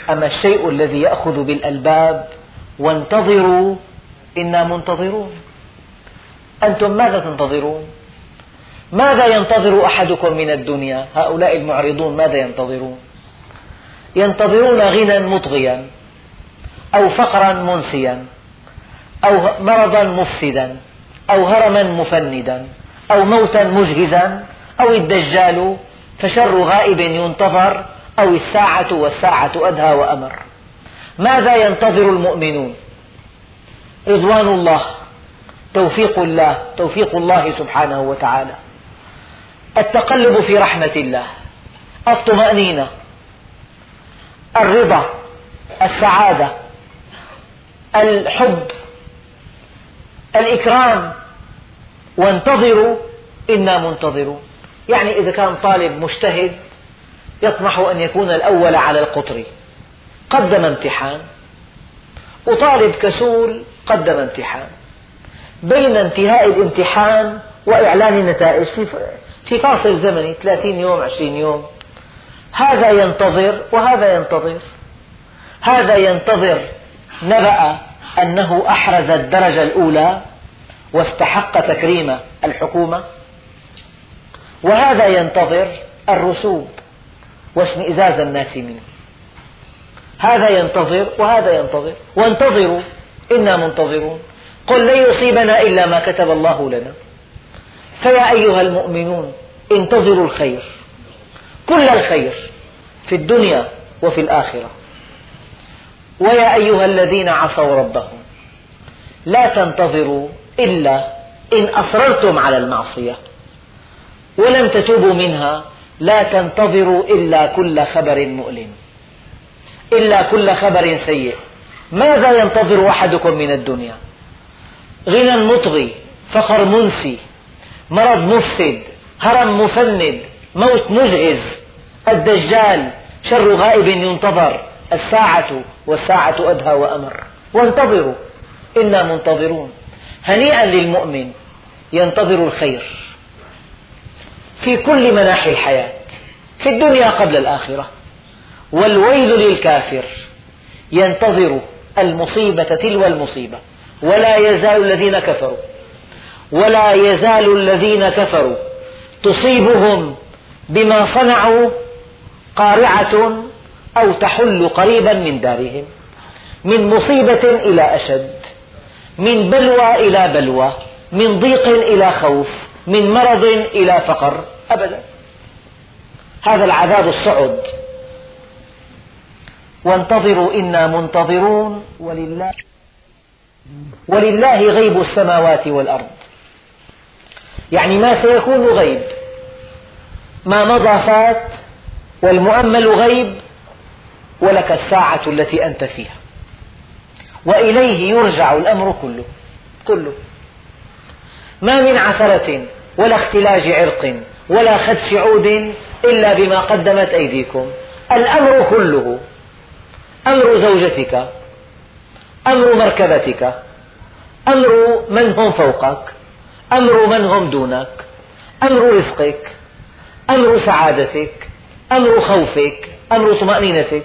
أما الشيء الذي يأخذ بالألباب وانتظروا إنا منتظرون أنتم ماذا تنتظرون؟ ماذا ينتظر أحدكم من الدنيا؟ هؤلاء المعرضون ماذا ينتظرون؟ ينتظرون غنى مطغيا أو فقرا منسيا أو مرضا مفسدا أو هرما مفندا أو موتا مجهزا أو الدجال فشر غائب ينتظر أو الساعة والساعة أدهى وأمر ماذا ينتظر المؤمنون رضوان الله توفيق الله توفيق الله سبحانه وتعالى. التقلب في رحمة الله الطمأنينة الرضا السعادة الحب الإكرام. وانتظروا إنا منتظرون. يعني إذا كان طالب مجتهد يطمح أن يكون الأول على القطر. قدم امتحان. وطالب كسول قدم امتحان. بين انتهاء الامتحان وإعلان النتائج في فاصل زمني 30 يوم 20 يوم. هذا ينتظر وهذا ينتظر. هذا ينتظر نبأ أنه أحرز الدرجة الأولى واستحق تكريم الحكومة. وهذا ينتظر الرسوب واشمئزاز الناس منه. هذا ينتظر وهذا ينتظر. وانتظروا إنا منتظرون. قل لن يصيبنا إلا ما كتب الله لنا. فيا أيها المؤمنون انتظروا الخير. كل الخير في الدنيا وفي الآخرة. ويا أيها الذين عصوا ربهم لا تنتظروا إلا إن أصررتم على المعصية. ولم تتوبوا منها لا تنتظروا إلا كل خبر مؤلم. إلا كل خبر سيء. ماذا ينتظر أحدكم من الدنيا؟ غنى مطغي فقر منسي مرض مفسد هرم مفند موت مجهز الدجال شر غائب ينتظر الساعة والساعة أدهى وأمر. وانتظروا إنا منتظرون. هنيئا للمؤمن ينتظر الخير في كل مناحي الحياة في الدنيا قبل الآخرة. والويل للكافر. ينتظر المصيبة تلو المصيبة. ولا يزال الذين كفروا. ولا يزال الذين كفروا. تصيبهم بما صنعوا قارعة أو تحل قريبا من دارهم. من مصيبة إلى أشد. من بلوى إلى بلوى. من ضيق إلى خوف. من مرض إلى فقر. أبدا. هذا العذاب الصعد. وانتظروا إنا منتظرون ولله ولله غيب السماوات والأرض. يعني ما سيكون غيب؟ ما مضى فات والمؤمل غيب ولك الساعة التي أنت فيها. وإليه يرجع الأمر كله كله. ما من عثرة ولا اختلاج عرق ولا خدش عود إلا بما قدمت أيديكم. الأمر كله أمر زوجتك أمر مركبتك أمر من هم فوقك أمر من هم دونك أمر رزقك أمر سعادتك أمر خوفك أمر طمأنينتك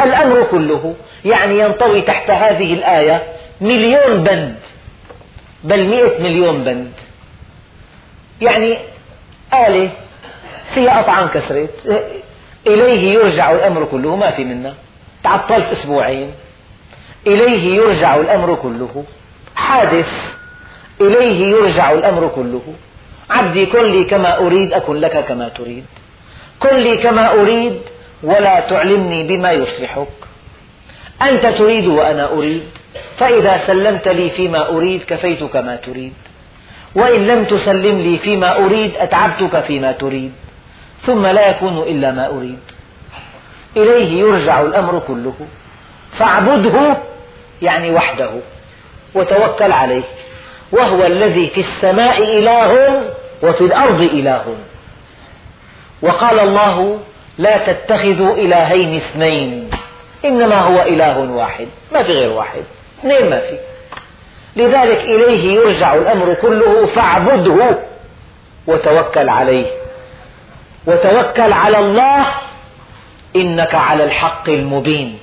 الأمر كله يعني ينطوي تحت هذه الآية مليون بند بل مئة مليون بند. يعني آلة فيها قطعا كسرت إليه يرجع الأمر كله ما في منا تعطلت أسبوعين. إليه يرجع الأمر كله. حادث. إليه يرجع الأمر كله. عبدي كن لي كما أريد أكن لك كما تريد. كن لي كما أريد ولا تعلمني بما يصلحك. أنت تريد وأنا أريد. فإذا سلمت لي فيما أريد كفيتك ما تريد. وإن لم تسلم لي فيما أريد أتعبتك فيما تريد. ثم لا يكون إلا ما أريد. إليه يرجع الأمر كله. فاعبده يعني وحده وتوكل عليه. وهو الذي في السماء إله وفي الأرض إله. وقال الله لا تتخذوا إلهين اثنين إنما هو إله واحد ما في غير واحد اثنين ما في. لذلك إليه يرجع الأمر كله فاعبده وتوكل عليه. وتوكل على الله إنك على الحق المبين.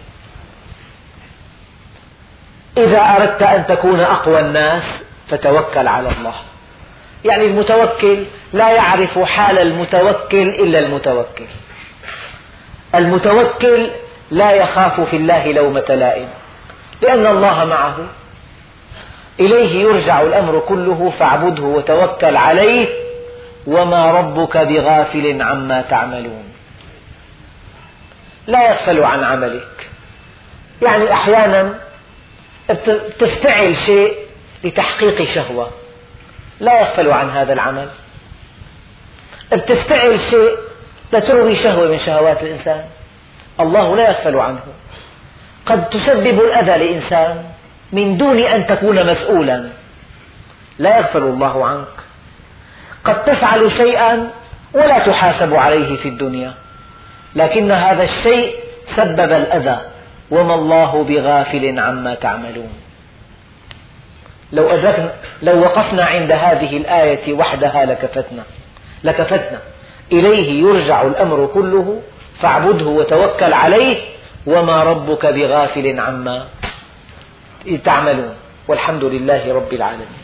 إذا أردت أن تكون أقوى الناس فتوكل على الله. يعني المتوكل لا يعرف حال المتوكل إلا المتوكل. المتوكل لا يخاف في الله لومة لائم. لأن الله معه. إليه يرجع الأمر كله فاعبده وتوكل عليه. وما ربك بغافل عما تعملون. لا يغفل عن عملك. يعني أحيانا تفتعل شيء لتحقيق شهوة. لا يغفل عن هذا العمل. بتفتعل شيء لتروي شهوة من شهوات الإنسان. الله لا يغفل عنه. قد تسبب الأذى لإنسان من دون أن تكون مسؤولا. لا يغفل الله عنك. قد تفعل شيئا ولا تحاسب عليه في الدنيا. لكن هذا الشيء سبب الأذى. وما الله بغافل عما تعملون. لو أدركنا لو وقفنا عند هذه الآية وحدها لكفتنا. لكفتنا. إليه يرجع الأمر كله. فاعبده وتوكل عليه. وما ربك بغافل عما تعملون. والحمد لله رب العالمين.